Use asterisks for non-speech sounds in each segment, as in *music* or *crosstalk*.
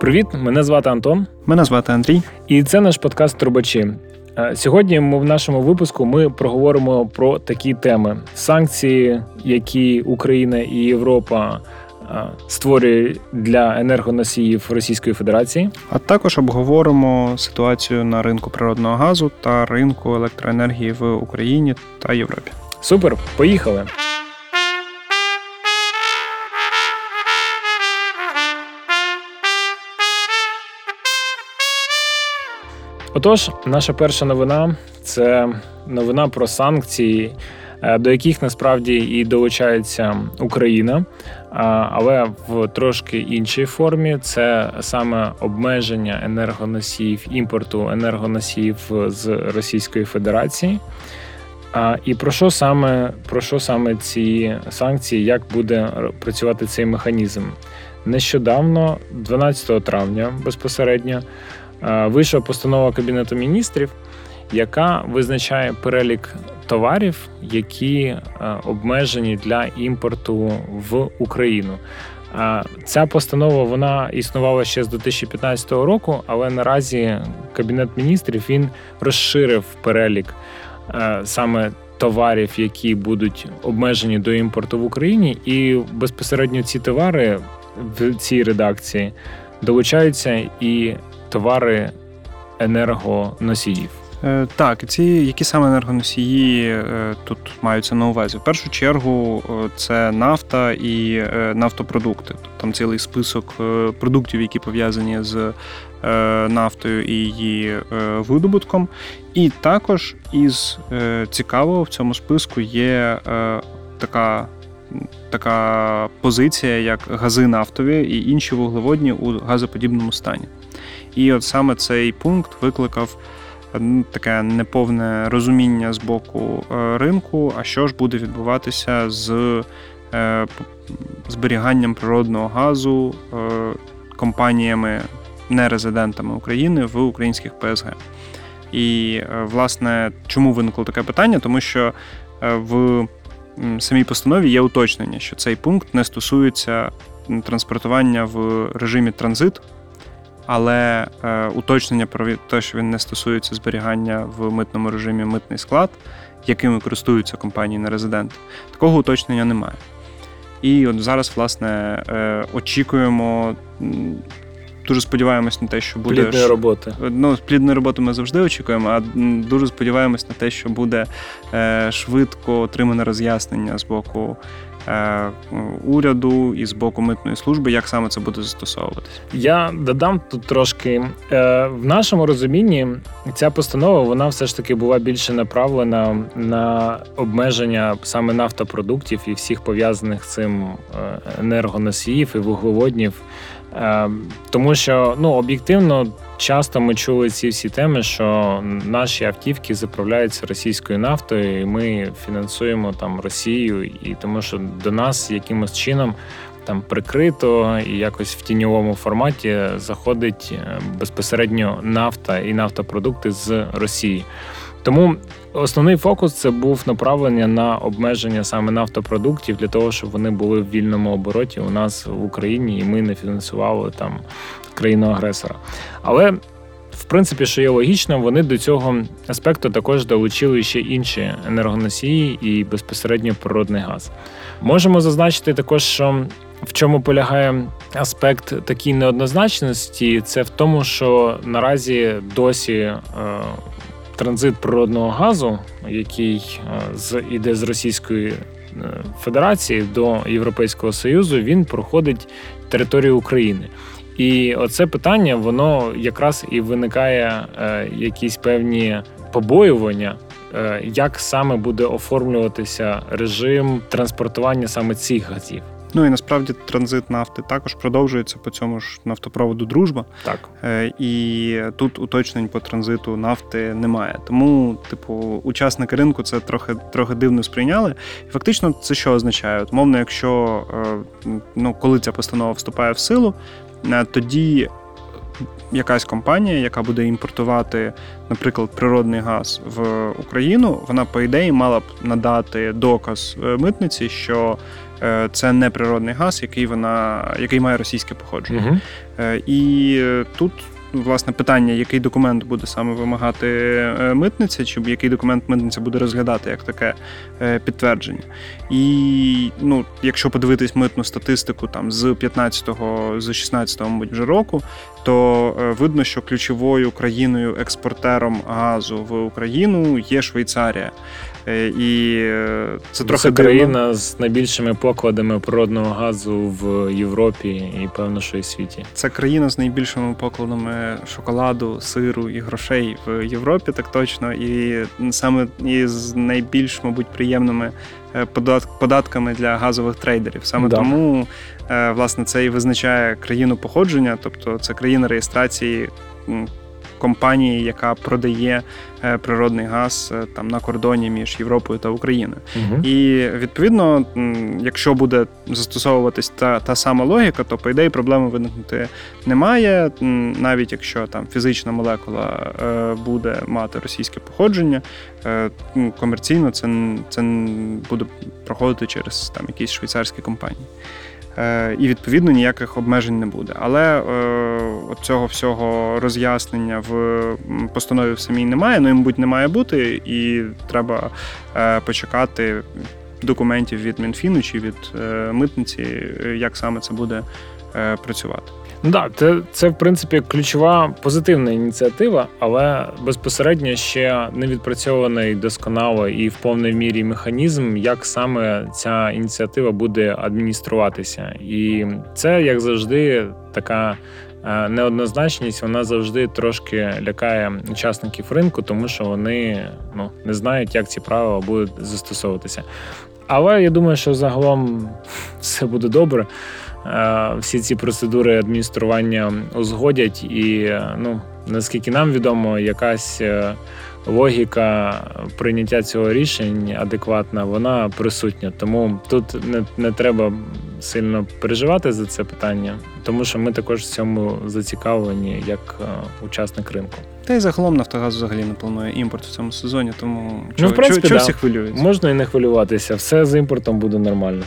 Привіт, мене звати Антон. Мене звати Андрій. І це наш подкаст Трубачі. Е, сьогодні ми в нашому випуску ми проговоримо про такі теми: санкції, які Україна і Європа е, створює для енергоносіїв Російської Федерації. А також обговоримо ситуацію на ринку природного газу та ринку електроенергії в Україні та Європі. Супер, поїхали! Отож, наша перша новина це новина про санкції, е, до яких насправді і долучається Україна, але в трошки іншій формі це саме обмеження енергоносіїв імпорту енергоносіїв з Російської Федерації. І про що саме про що саме ці санкції, як буде працювати цей механізм? Нещодавно, 12 травня, безпосередньо. Е, вийшла постанова Кабінету міністрів, яка визначає перелік товарів, які е, обмежені для імпорту в Україну. Е, ця постанова вона існувала ще з 2015 року, але наразі Кабінет міністрів він розширив перелік саме товарів, які будуть обмежені до імпорту в Україні, і безпосередньо ці товари в цій редакції долучаються і товари енергоносіїв. Е, так, ці які саме енергоносії е, тут маються на увазі? В першу чергу е, це нафта і нафтопродукти. Там цілий список продуктів, які пов'язані з нафтою і її видобутком. І також із цікавого в цьому списку є така. Така позиція, як гази нафтові і інші вуглеводні у газоподібному стані. І от саме цей пункт викликав ну, таке неповне розуміння з боку е, ринку, а що ж буде відбуватися з е, зберіганням природного газу е, компаніями, нерезидентами України в українських ПСГ. І, власне, чому виникло таке питання? Тому що в самій постанові є уточнення, що цей пункт не стосується транспортування в режимі транзит але е, уточнення про те, що він не стосується зберігання в митному режимі митний склад, якими користуються компанії на резидент, такого уточнення немає. І от зараз, власне, е, очікуємо. Дуже сподіваємось на те, що буде плідної роботи. Ну, плідної роботи ми завжди очікуємо, а дуже сподіваємось на те, що буде е, швидко отримане роз'яснення з боку Е, уряду і з боку митної служби, як саме це буде застосовуватися. Я додам тут трошки е, в нашому розумінні. Ця постанова вона все ж таки була більше направлена на обмеження саме нафтопродуктів і всіх пов'язаних з цим е, енергоносіїв і вуглеводнів. Тому що ну об'єктивно часто ми чули ці всі теми, що наші автівки заправляються російською нафтою, і ми фінансуємо там Росію, і тому що до нас якимось чином там прикрито і якось в тіньовому форматі заходить е, безпосередньо нафта і нафтопродукти з Росії. Тому основний фокус це був направлення на обмеження саме нафтопродуктів для того, щоб вони були в вільному обороті у нас в Україні, і ми не фінансували там країну-агресора. Але в принципі, що є логічно, вони до цього аспекту також долучили ще інші енергоносії і безпосередньо природний газ. Можемо зазначити також, що в чому полягає аспект такій неоднозначності, це в тому, що наразі досі е, транзит природного газу, який е, з іде з Російської е, Федерації до Європейського Союзу, він проходить територію України. І оце питання, воно якраз і виникає е, якісь певні побоювання. Е, як саме буде оформлюватися режим транспортування саме цих газів? Ну і насправді транзит нафти також продовжується по цьому ж нафтопроводу Дружба. Так е, і тут уточнень по транзиту нафти немає. Тому, типу, учасники ринку це трохи трохи дивно сприйняли. І фактично, це що означає? От, мовно, якщо ну коли ця постанова вступає в силу, Е, тоді якась компанія, яка буде імпортувати, наприклад, природний газ в Україну, вона, по ідеї, мала б надати доказ е, митниці, що е, це не природний газ, який вона який має російське походження. Угу. І тут. Власне, питання, який документ буде саме вимагати е, митниця, чи який документ митниця буде розглядати як таке е, підтвердження. І ну, якщо подивитись митну статистику там з 15-го, з 16-го, мабуть, вже року, то е, видно, що ключовою країною експортером газу в Україну є Швейцарія. Е, І е, це трохи Це країна з найбільшими покладами природного газу в Європі і певно, що і світі. Це країна з найбільшими покладами шоколаду, сиру і грошей в Європі, так точно, і саме із найбільш, мабуть, приємними е, податками для газових трейдерів. Саме Да. тому власне це і визначає країну походження, тобто це країна реєстрації. Компанії, яка продає е, природний газ е, там на кордоні між Європою та Україною. Угу. І відповідно, якщо буде застосовуватись та, та сама логіка, то по ідеї проблеми виникнути немає. Навіть якщо там фізична молекула е, буде мати російське походження, комерційно це, це буде проходити через там якісь швейцарські компанії. Е, І відповідно ніяких обмежень не буде. Але е, от цього всього роз'яснення в постанові в самій немає. Ну і, мабуть, не має бути, і треба е, почекати документів від Мінфіну чи від митниці, як саме це буде працювати. Ну так, це, це в принципі ключова позитивна ініціатива, але безпосередньо ще не відпрацьований досконало і в повній мірі механізм, як саме ця ініціатива буде адмініструватися. І це, як завжди, така. е, Неоднозначність вона завжди трошки лякає учасників ринку, тому що вони ну не знають, як ці правила будуть застосовуватися. Але я думаю, що загалом все буде добре. Е, всі ці процедури адміністрування узгодять, і е, ну наскільки нам відомо, якась е, логіка прийняття цього рішень адекватна, вона присутня. Тому тут не, не треба сильно переживати за це питання, тому що ми також в цьому зацікавлені як е, учасник ринку. Та й загалом Нафтогаз взагалі не планує імпорт в цьому сезоні, тому Ну, в принципі, чого да. всі хвилюються? Можна і не хвилюватися, все з імпортом буде нормально.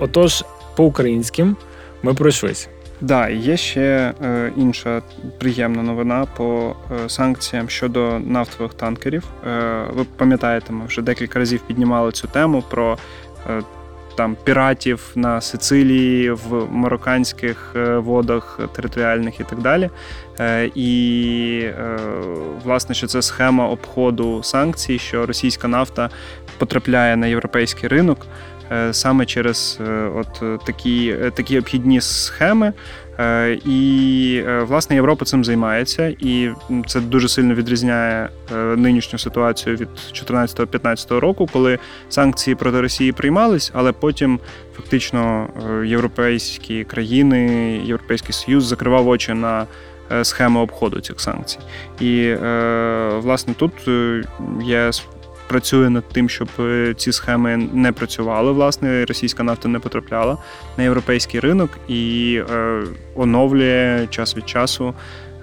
Отож, по українським ми пройшлися. Да, є ще е, інша приємна новина по е, санкціям щодо нафтових танкерів. Е, ви пам'ятаєте, ми вже декілька разів піднімали цю тему про е, там піратів на Сицилії, в марокканських е, водах територіальних і так далі. Е, і е, власне, що це схема обходу санкцій, що російська нафта потрапляє на європейський ринок. Е, Саме через е, от е, такі, такі обхідні схеми, І власне Європа цим займається, і це дуже сильно відрізняє нинішню ситуацію від 2014-2015 року, коли санкції проти Росії приймались, але потім фактично європейські країни, Європейський Союз закривав очі на схеми обходу цих санкцій. І власне тут ЄС працює над тим, щоб е, ці схеми не працювали. Власне, російська нафта не потрапляла на європейський ринок і е, оновлює час від часу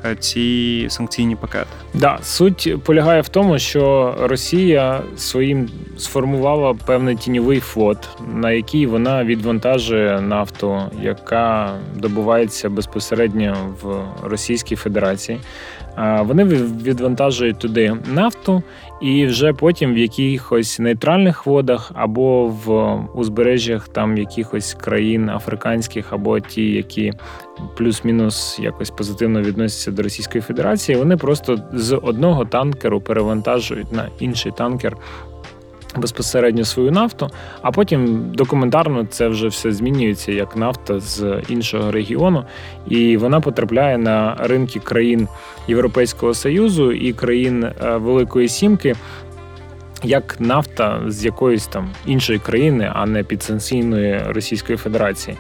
е, ці санкційні пакети. Да, суть полягає в тому, що Росія своїм сформувала певний тіньовий флот, на який вона відвантажує нафту, яка добувається безпосередньо в Російській Федерації. Вони відвантажують туди нафту, і вже потім в якихось нейтральних водах або в узбережжях там якихось країн африканських, або ті, які плюс-мінус якось позитивно відносяться до Російської Федерації, вони просто з одного танкеру перевантажують на інший танкер. Безпосередньо свою нафту, а потім документарно це вже все змінюється як нафта з іншого регіону, і вона потрапляє на ринки країн Європейського Союзу і країн е, Великої Сімки як нафта з якоїсь там іншої країни, а не підсанкційної Російської Федерації.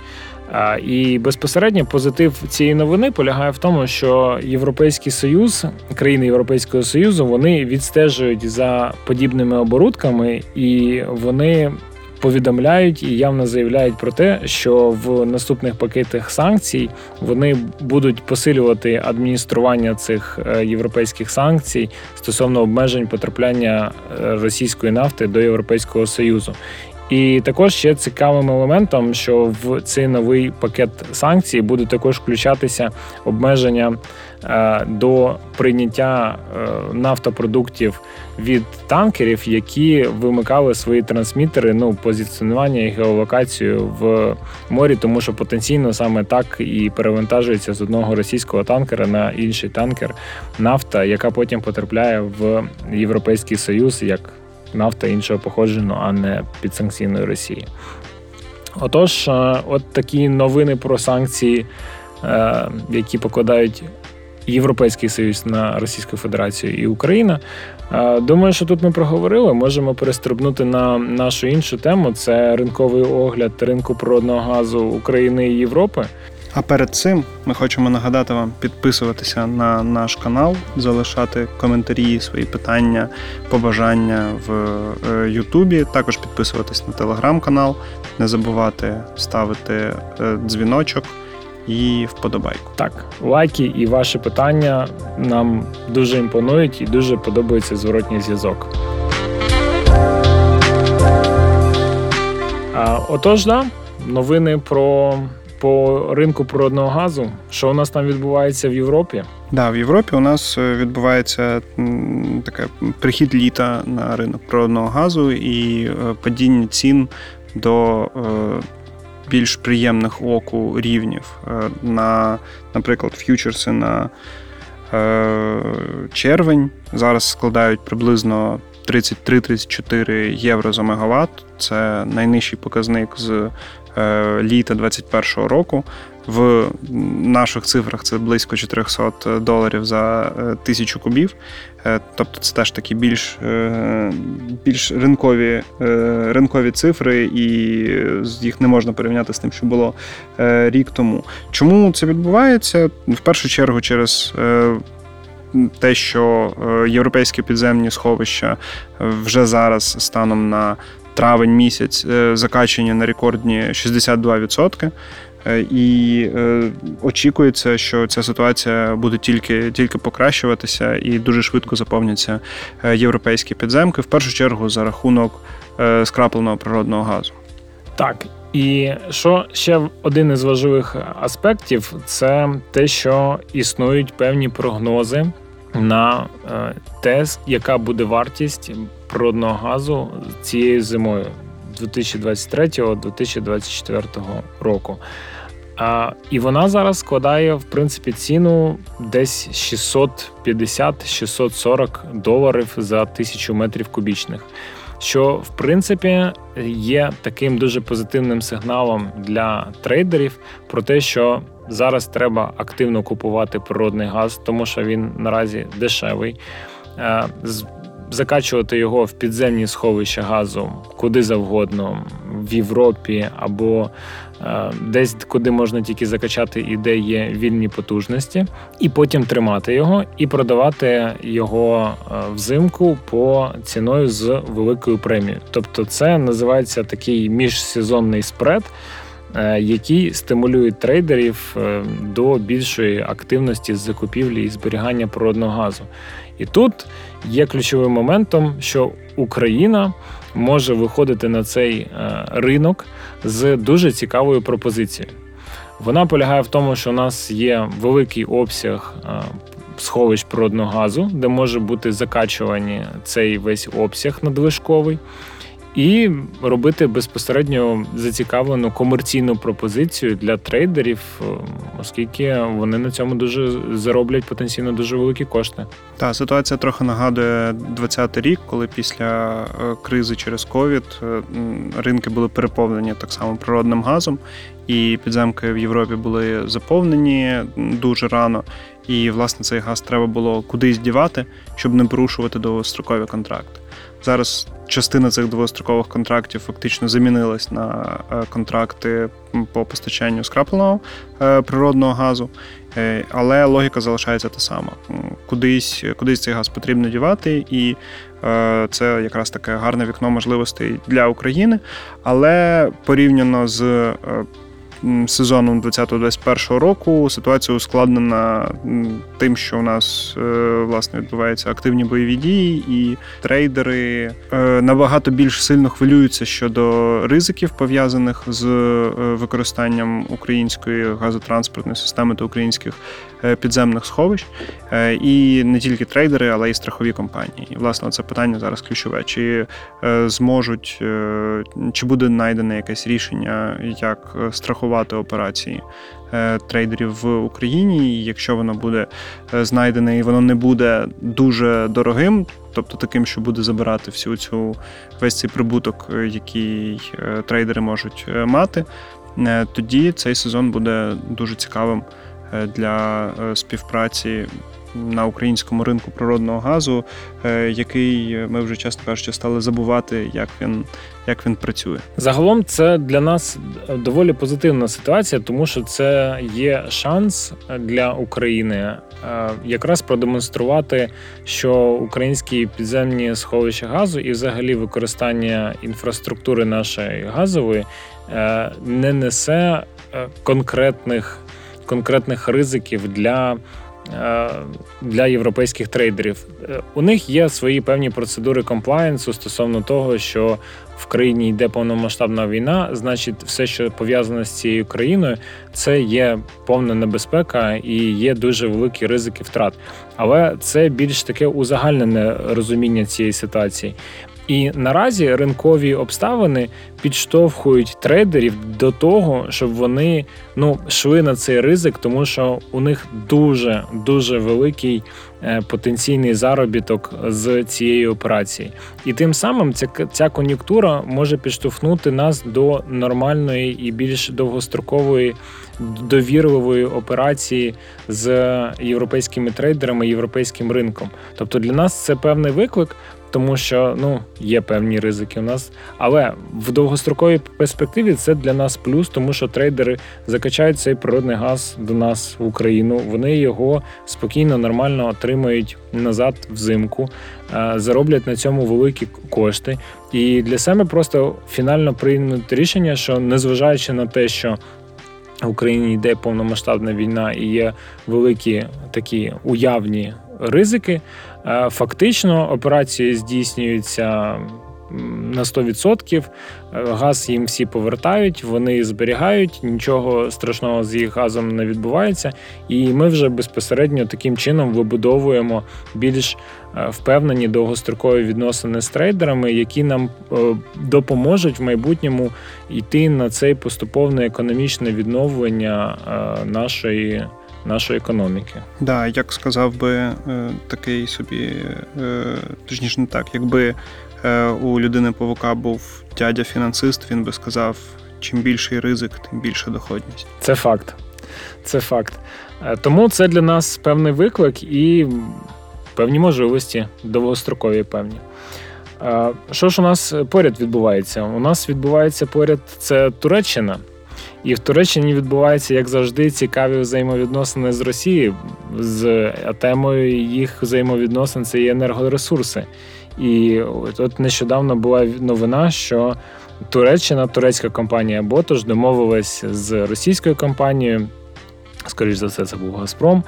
І безпосередньо позитив цієї новини полягає в тому, що Європейський Союз, країни Європейського Союзу, вони відстежують за подібними оборудками, і вони повідомляють і явно заявляють про те, що в наступних пакетах санкцій вони будуть посилювати адміністрування цих е, європейських санкцій стосовно обмежень потрапляння е, російської нафти до Європейського Союзу. І також ще цікавим елементом, що в цей новий пакет санкцій буде також включатися обмеження е, до прийняття е, нафтопродуктів від танкерів, які вимикали свої трансмітери, ну позиціонування і геолокацію в морі, тому що потенційно саме так і перевантажується з одного російського танкера на інший танкер нафта, яка потім потрапляє в Європейський Союз як нафта іншого походження, а не підсанкційної Росії. Отож, е, от такі новини про санкції, е, які покладають Європейський Союз на Російську Федерацію і Україна. Е, Думаю, що тут ми проговорили. Можемо перестрибнути на нашу іншу тему: це ринковий огляд ринку природного газу України і Європи. А перед цим ми хочемо нагадати вам підписуватися на наш канал, залишати коментарі, свої питання, побажання в е, Ютубі. Також підписуватись на телеграм-канал, не забувати ставити е, дзвіночок і вподобайку. Так, лайки і ваші питання нам дуже імпонують і дуже подобається зворотній зв'язок. Отож, да, новини про по ринку природного газу. Що у нас там відбувається в Європі? Да, в Європі у нас е, відбувається таке прихід літа на ринок природного газу і е, падіння цін до е, більш приємних оку рівнів. На, наприклад, ф'ючерси на червень зараз складають приблизно 33-34 євро за мегаватт. Це найнижчий показник з е, літа 2021 року. В наших цифрах це близько 400 доларів за е, тисячу кубів. Е, Тобто це теж такі більш, більш ринкові, ринкові цифри, і їх не можна порівняти з тим, що було рік тому. Чому це відбувається? В першу чергу через. Те, що е, європейські підземні сховища е, вже зараз станом на травень місяць е, закачені на рекордні 62%. Е, І очікується, що ця ситуація буде тільки, тільки покращуватися і дуже швидко заповняться європейські підземки, в першу чергу за рахунок скрапленого природного газу. Так. І що ще один із важливих аспектів це те, що існують певні прогнози на е, те, яка буде вартість природного газу цією зимою 2023-2024 року. А, і вона зараз складає в принципі ціну десь 650-640 доларів за тисячу метрів кубічних. Що в принципі є таким дуже позитивним сигналом для трейдерів про те, що зараз треба активно купувати природний газ, тому що він наразі дешевий. Е, Закачувати його в підземні сховища газу куди завгодно, в Європі або десь, куди можна тільки закачати і де є вільні потужності, і потім тримати його і продавати його е, взимку по ціною з великою премією. Тобто, це називається такий міжсезонний спред. е, Який стимулює трейдерів е, до більшої активності з закупівлі і зберігання природного газу. І тут є ключовим моментом, що Україна може виходити на цей е, ринок з дуже цікавою пропозицією. Вона полягає в тому, що у нас є великий обсяг е, сховищ природного газу, де може бути закачувані цей весь обсяг надлишковий, і робити безпосередньо зацікавлену комерційну пропозицію для трейдерів, е, оскільки вони на цьому дуже зароблять потенційно дуже великі кошти. Та ситуація трохи нагадує 20-й рік, коли після е, кризи через ковід е, ринки були переповнені так само природним газом, і підземки в Європі були заповнені дуже рано. І власне цей газ треба було кудись дівати, щоб не порушувати довгострокові контракти. Зараз частина цих довгострокових контрактів фактично замінилась на е, контракти по постачанню скрапленого е, природного газу. Е, Але логіка залишається та сама. Кудись, кудись цей газ потрібно дівати, і це якраз таке гарне вікно можливостей для України. Але порівняно з сезоном 2020-2021 року ситуація ускладнена тим, що у нас е, власне відбуваються активні бойові дії, і трейдери е, набагато більш сильно хвилюються щодо ризиків пов'язаних з е, використанням української газотранспортної системи та українських підземних сховищ. І не тільки трейдери, але й страхові компанії. І власне це питання зараз ключове. Чи зможуть, чи буде знайдене якесь рішення, як е, страхувати операції е, трейдерів в Україні? І Якщо воно буде е, знайдене і воно не буде дуже дорогим, тобто таким, що буде забирати всю цю весь цей прибуток, е, який трейдери можуть мати, тоді цей сезон буде дуже цікавим для співпраці на українському ринку природного газу, е, який ми вже чесно кажучи стали забувати, як він, як він працює. Загалом це для нас доволі позитивна ситуація, тому що це є шанс для України е, якраз продемонструвати, що українські підземні сховища газу і взагалі використання інфраструктури нашої газової е, не несе е, конкретних, конкретних ризиків для. Е, Для європейських трейдерів Е, у них є свої певні процедури комплаєнсу стосовно того, що в країні йде повномасштабна війна, значить, все, що пов'язане з цією країною, це є повна небезпека і є дуже великі ризики втрат. Але це більш таке узагальнене розуміння цієї ситуації. І наразі ринкові обставини підштовхують трейдерів до того, щоб вони ну йшли на цей ризик, тому що у них дуже дуже великий е, потенційний заробіток з цієї операції. І тим самим ця, ця кон'юнктура може підштовхнути нас до нормальної і більш довгострокової довірливої операції з європейськими трейдерами, європейським ринком. Тобто для нас це певний виклик. Тому що ну є певні ризики у нас, але в довгостроковій перспективі це для нас плюс, тому що трейдери закачають цей природний газ до нас в Україну. Вони його спокійно, нормально отримають назад взимку, е, зароблять на цьому великі кошти. І для себе просто фінально прийнято рішення, що незважаючи на те, що в Україні йде повномасштабна війна і є великі такі уявні ризики. Е, Фактично операції здійснюються на 100%. Е, Газ їм всі повертають, вони зберігають, нічого страшного з їх газом не відбувається. І ми вже безпосередньо таким чином вибудовуємо більш е, впевнені довгострокові відносини з трейдерами, які нам допоможуть в майбутньому йти на цей поступовне економічне відновлення нашої, нашої економіки. Да, як сказав би е, такий собі, е, точніше не так, якби е, у людини павука був дядя-фінансист, він би сказав: чим більший ризик, тим більша доходність. Це факт. Це факт. Тому це для нас певний виклик і певні можливості, довгострокові певні. Що ж у нас поряд відбувається? У нас відбувається поряд це Туреччина. І в Туреччині відбуваються, як завжди, цікаві взаємовідносини з Росією. З темою їх взаємовідносин це є енергоресурси. І от, нещодавно була новина, що Туреччина, турецька компанія Ботош домовилась з російською компанією, скоріш за все, це був Газпром,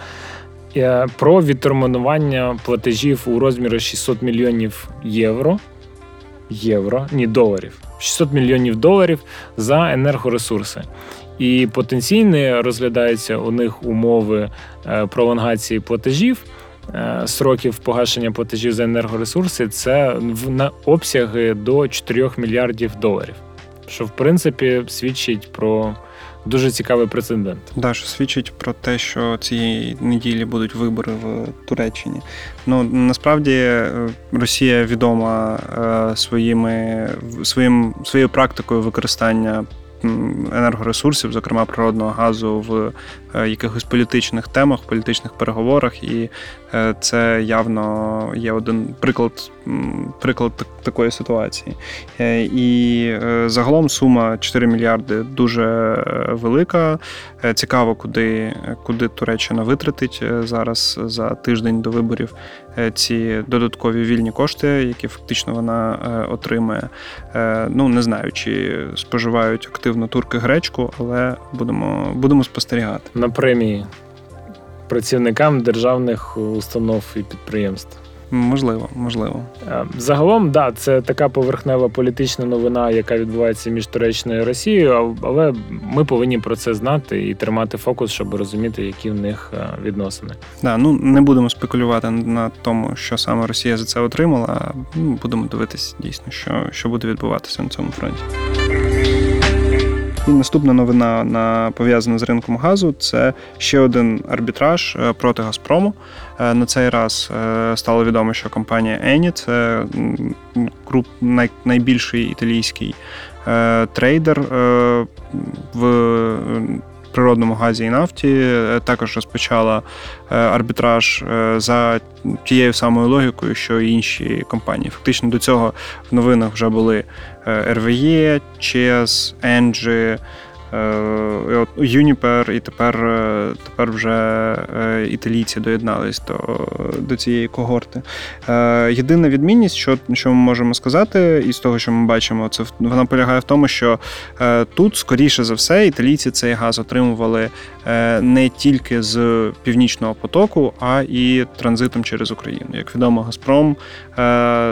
е, про відтермінування платежів у розмірі 600 мільйонів євро. Євро, ні, доларів. 600 мільйонів доларів за енергоресурси. І потенційно розглядаються у них умови е, пролонгації платежів, е, сроків погашення платежів за енергоресурси це на обсяги до 4 мільярдів доларів. Що в принципі свідчить про дуже цікавий прецедент. Да, що свідчить про те, що цієї неділі будуть вибори в Туреччині. Ну насправді е, Росія відома е, своїми своїм своєю практикою використання енергоресурсів, зокрема природного газу, в якихось політичних темах, політичних переговорах, і е, це явно є один приклад приклад такої ситуації. Е, І е, загалом сума 4 мільярди дуже е, велика. Е, Цікаво, куди, куди Туреччина витратить е, зараз за тиждень до виборів е, ці додаткові вільні кошти, які фактично вона е, отримає. Е, Ну не знаю, чи споживають активно турки гречку, але будемо, будемо спостерігати. На премії працівникам державних установ і підприємств. Можливо, можливо. Е, Загалом, да, це така поверхнева політична новина, яка відбувається між Туреччиною і Росією, але ми повинні про це знати і тримати фокус, щоб розуміти, які в них е, відносини. Да, ну не будемо спекулювати на тому, що саме Росія за це отримала. ну, Будемо дивитися дійсно, що, що буде відбуватися на цьому фронті. І наступна новина на пов'язана з ринком газу це ще один арбітраж е, проти Газпрому. Е, На цей раз е, стало відомо, що компанія Ені це груп най, найбільший італійський трейдер в природному газі і нафті. Також розпочала арбітраж за тією самою логікою, що і інші компанії. Фактично до цього в новинах вже були RVE, Chess, Engie, е, і і тепер, е, тепер вже е, італійці доєднались до, до цієї когорти. Єдина відмінність, що, що ми можемо сказати, із того, що ми бачимо, це вона полягає в тому, що тут, скоріше за все, італійці цей газ отримували не тільки з північного потоку, а і транзитом через Україну. Як відомо, Газпром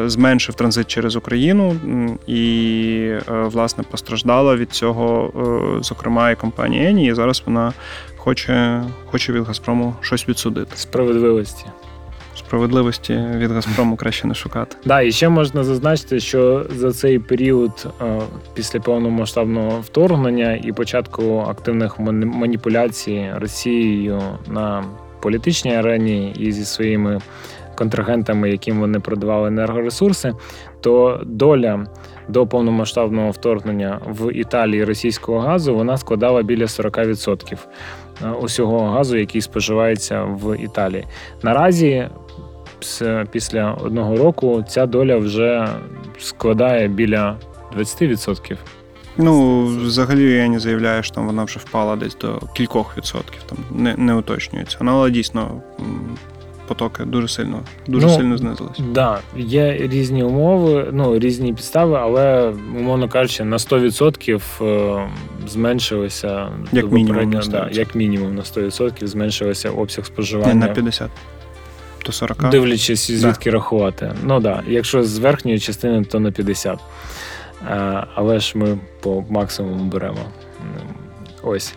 зменшив транзит через Україну і, власне, постраждала від цього, зокрема, і компанія Ені. І зараз вона хоче, хоче від Газпрому щось відсудити. Справедливості. Справедливості від Газпрому краще не шукати. Да, і ще можна зазначити, що за цей період е, після повномасштабного вторгнення і початку активних маніпуляцій Росією на політичній арені і зі своїми контрагентами, яким вони продавали енергоресурси, то доля до повномасштабного вторгнення в Італії російського газу вона складала біля 40% е, усього газу, який споживається в Італії. Наразі після одного року ця доля вже складає біля 20%. Ну, взагалі я не заявляю, що там вона вже впала десь до кількох відсотків, там не, не уточнюється. Але дійсно потоки дуже сильно, дуже Ну, сильно знизились. Да, є різні умови, ну різні підстави, але умовно кажучи, на 100% е, зменшилося Як мінімум на да, 100%. як мінімум на 100% зменшилося обсяг Не, на 50 до 40. Дивлячись, звідки рахувати. Ну так, да, якщо з верхньої частини, то на 50. Е, Але ж ми по максимуму беремо. Ось.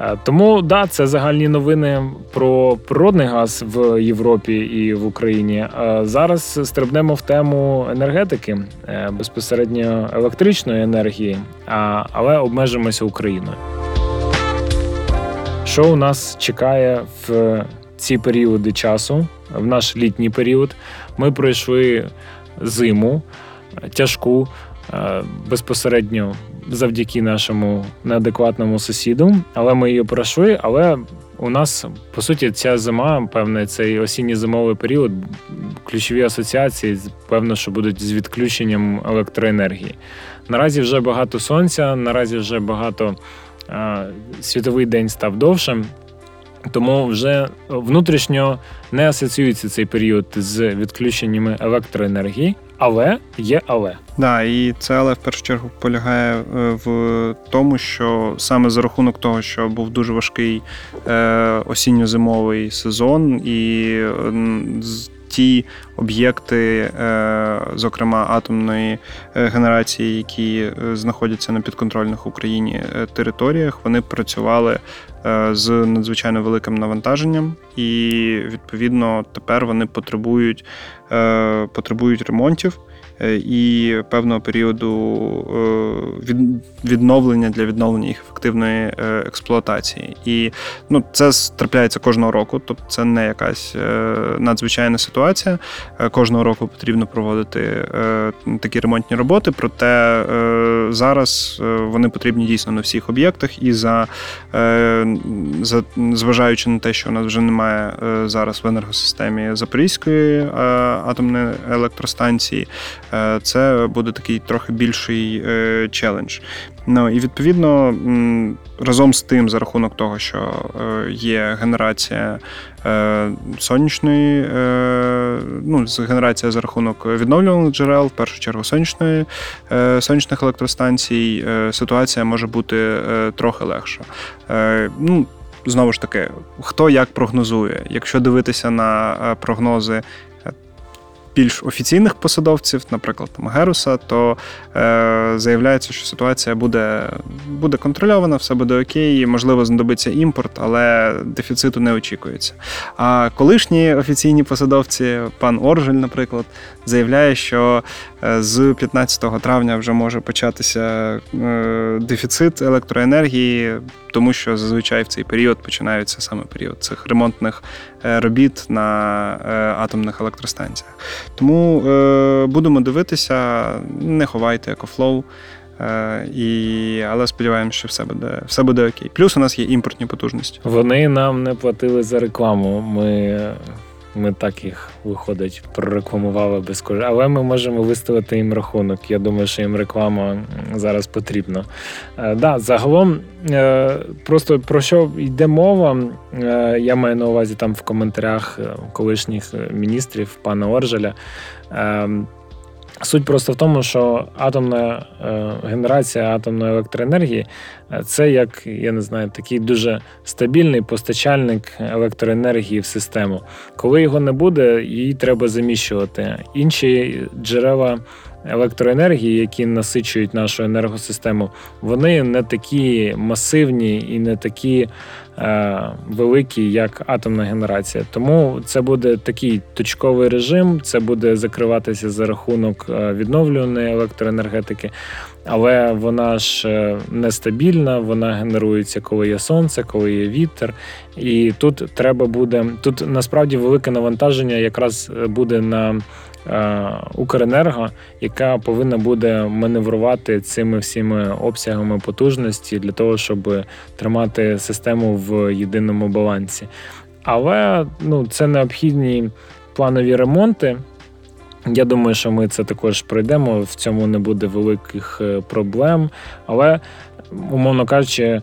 Е, Тому да, це загальні новини про природний газ в Європі і в Україні. Е, Зараз стрибнемо в тему енергетики, е, безпосередньо електричної енергії, але обмежимося Україною. Що у нас чекає в ці періоди часу, в наш літній період? Ми пройшли зиму тяжку безпосередньо завдяки нашому неадекватному сусіду, але ми її пройшли. Але у нас по суті ця зима, певне, цей осінньо-зимовий період, ключові асоціації, певно, що будуть з відключенням електроенергії. Наразі вже багато сонця, наразі вже багато світовий день став довшим. Тому вже внутрішньо не асоціюється цей період з відключеннями електроенергії, але є але. Да, і це але в першу чергу полягає е, в тому, що саме за рахунок того, що був дуже важкий е, осінньо-зимовий сезон, і ті об'єкти, е, зокрема атомної генерації, які знаходяться на підконтрольних Україні територіях, вони працювали з надзвичайно великим навантаженням, і відповідно тепер вони потребують, е, потребують ремонтів. е, і певного періоду е, відновлення для відновлення їх ефективної експлуатації. І ну, це трапляється кожного року, тобто це не якась надзвичайна ситуація. Кожного року потрібно проводити такі ремонтні роботи, проте зараз вони потрібні дійсно на всіх об'єктах, і за, за зважаючи на те, що у нас вже немає зараз в енергосистемі Запорізької атомної електростанції, е, це буде такий трохи більший е, челендж. Ну і відповідно разом з тим, за рахунок того, що е, є генерація сонячної, ну генерація за рахунок відновлюваних джерел, в першу чергу сонячної сонячних електростанцій, ситуація може бути трохи легша. Ну, Знову ж таки, хто як прогнозує, якщо дивитися на прогнози більш офіційних посадовців, наприклад, там Геруса, то е, заявляється, що ситуація буде буде контрольована, все буде окей, можливо, знадобиться імпорт, але дефіциту не очікується. А колишні офіційні посадовці, пан Оржель, наприклад, заявляє, що е, з 15 травня вже може початися е, дефіцит електроенергії, тому що зазвичай в цей період починаються саме період цих ремонтних е, робіт на атомних електростанціях. Тому будемо дивитися, не ховайте екофлоу. І, Але сподіваємося, що все буде все буде окей. Плюс у нас є імпортні потужності. Вони нам не платили за рекламу. Ми ми так їх виходить, прорекламували безкоштовно. Але ми можемо виставити їм рахунок. Я думаю, що їм реклама зараз потрібна. Е, да, Загалом, е, просто про що йде мова, е, я маю на увазі там в коментарях колишніх міністрів пана Оржеля. Ем, Суть просто в тому, що атомна е, генерація атомної електроенергії е, це як я не знаю, такий дуже стабільний постачальник електроенергії в систему. Коли його не буде, її треба заміщувати. Інші джерела електроенергії, які насичують нашу енергосистему, вони не такі масивні і не такі е, великі, як атомна генерація. Тому це буде такий точковий режим, це буде закриватися за рахунок е, відновлюваної електроенергетики. Але вона ж е, нестабільна, вона генерується, коли є сонце, коли є вітер. І тут треба буде тут насправді велике навантаження якраз е, буде на Укренерго, яка повинна буде маневрувати цими всіми обсягами потужності для того, щоб тримати систему в єдиному балансі. Але ну, це необхідні планові ремонти. Я думаю, що ми це також пройдемо. В цьому не буде великих е, проблем. Але, умовно кажучи,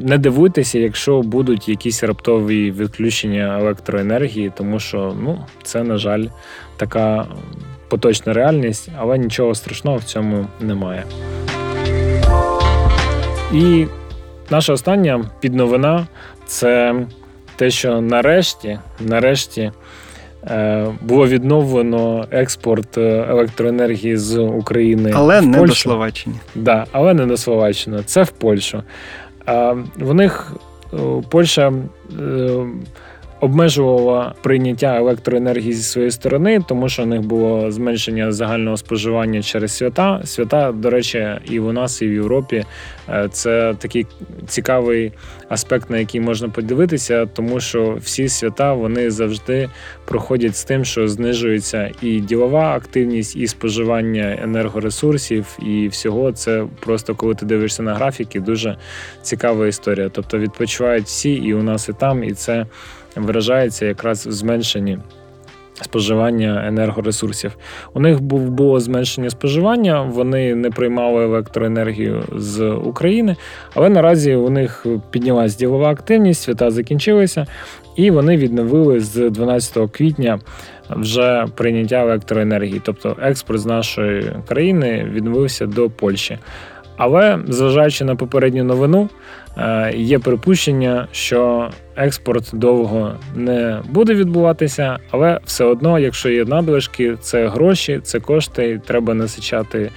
не дивуйтеся, якщо будуть якісь раптові відключення електроенергії, тому що ну, це, на жаль, така поточна реальність, але нічого страшного в цьому немає. І наша остання підновина це те, що нарешті, нарешті. Е, було відновлено експорт е, електроенергії з України, але в не Польщу. до Словаччини. Да, але не до Словаччини. Це в Польщу. В них е, Польща обмежувала прийняття електроенергії зі своєї сторони, тому що у них було зменшення загального споживання через свята. Свята, до речі, і в нас, і в Європі е, це такий цікавий аспект, на який можна подивитися, тому що всі свята вони завжди проходять з тим, що знижується і ділова активність, і споживання енергоресурсів, і всього це просто коли ти дивишся на графіки, дуже цікава історія. Тобто відпочивають всі, і у нас, і там, і це виражається якраз в зменшенні споживання енергоресурсів. У них було зменшення споживання, вони не приймали електроенергію з України, але наразі у них піднялась ділова активність, свята закінчилися, і вони відновили з 12 квітня. Вже прийняття електроенергії, тобто експорт з нашої країни відновився до Польщі. Але зважаючи на попередню новину, є припущення, що експорт довго не буде відбуватися, але все одно, якщо є надлишки, це гроші, це кошти, треба насичати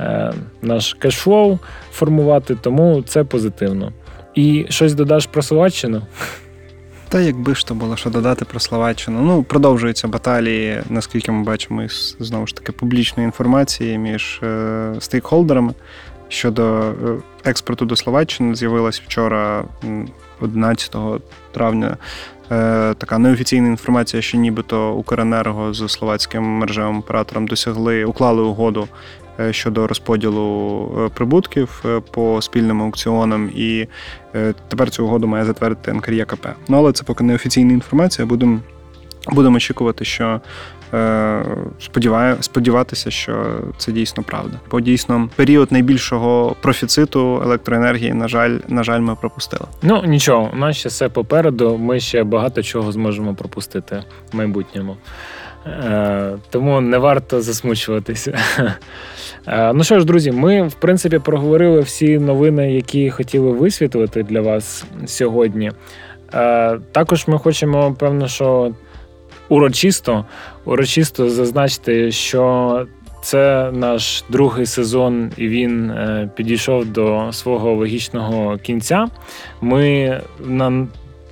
е, наш кешфлоу, формувати, тому це позитивно. І щось додаш про Словаччину? Та якби ж то було що додати про Словаччину. Ну, продовжуються баталії, наскільки ми бачимо, із знову ж таки публічної інформації між е, стейкхолдерами щодо е, експорту до Словаччини. З'явилась вчора, м, 11 травня, е, така неофіційна інформація, що нібито Укренерго з словацьким мережевим оператором досягли, уклали угоду е, щодо розподілу прибутків по спільним аукціонам, і тепер цю угоду має затвердити НКРЄКП. Ну але це поки неофіційна інформація. Будемо будемо очікувати, що сподіваю, сподіватися, що це дійсно правда. Бо дійсно період найбільшого профіциту електроенергії, на жаль, на жаль, ми пропустили. Ну нічого, у нас ще все попереду. Ми ще багато чого зможемо пропустити в майбутньому. Е, тому не варто засмучуватися. *laughs* Е, ну що ж, друзі, ми в принципі проговорили всі новини, які хотіли висвітлити для вас сьогодні. Е, також ми хочемо, певно, що урочисто, урочисто зазначити, що це наш другий сезон, і він е, підійшов до свого логічного кінця. Ми на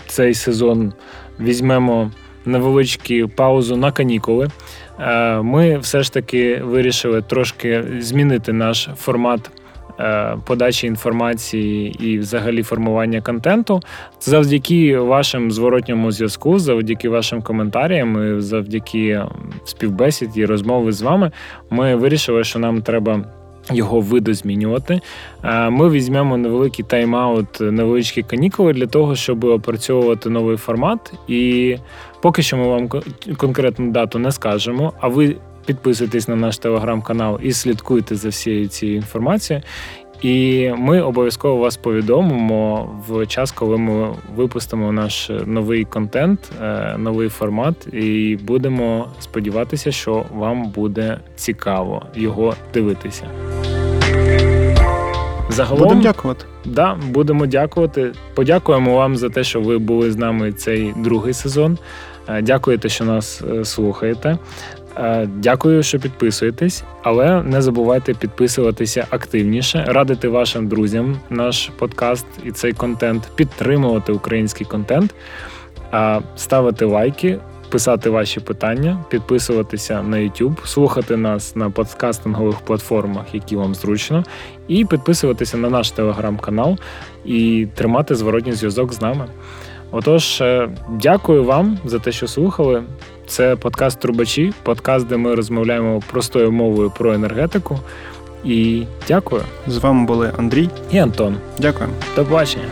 цей сезон візьмемо невеличку паузу на канікули. Е, Ми все ж таки вирішили трошки змінити наш формат. Е, Подачі інформації і взагалі формування контенту завдяки вашим зворотньому зв'язку, завдяки вашим коментарям, і завдяки співбесід і розмови з вами, ми вирішили, що нам треба його видозмінювати. Е, Ми візьмемо невеликий тайм-аут, невеличкі канікули для того, щоб опрацьовувати новий формат. І поки що ми вам конкретну дату не скажемо. А ви підписуйтесь на наш телеграм-канал і слідкуйте за всією цією інформацією. І ми обов'язково вас повідомимо в час, коли ми випустимо наш новий контент, е, новий формат, і будемо сподіватися, що вам буде цікаво його дивитися. Загалом, Будемо дякувати. Да, будемо дякувати. Подякуємо вам за те, що ви були з нами цей другий сезон. Е, Дякуєте, що нас е, слухаєте. Е, Дякую, що підписуєтесь, але не забувайте підписуватися активніше, радити вашим друзям наш подкаст і цей контент, підтримувати український контент, ставити лайки, писати ваші питання, підписуватися на YouTube, слухати нас на подкастингових платформах, які вам зручно, і підписуватися на наш телеграм-канал і тримати зворотній зв'язок з нами. Отож, е, дякую вам за те, що слухали. Це подкаст Трубачі, подкаст, де ми розмовляємо простою мовою про енергетику. І дякую. З вами були Андрій. І Антон. Дякую. До побачення.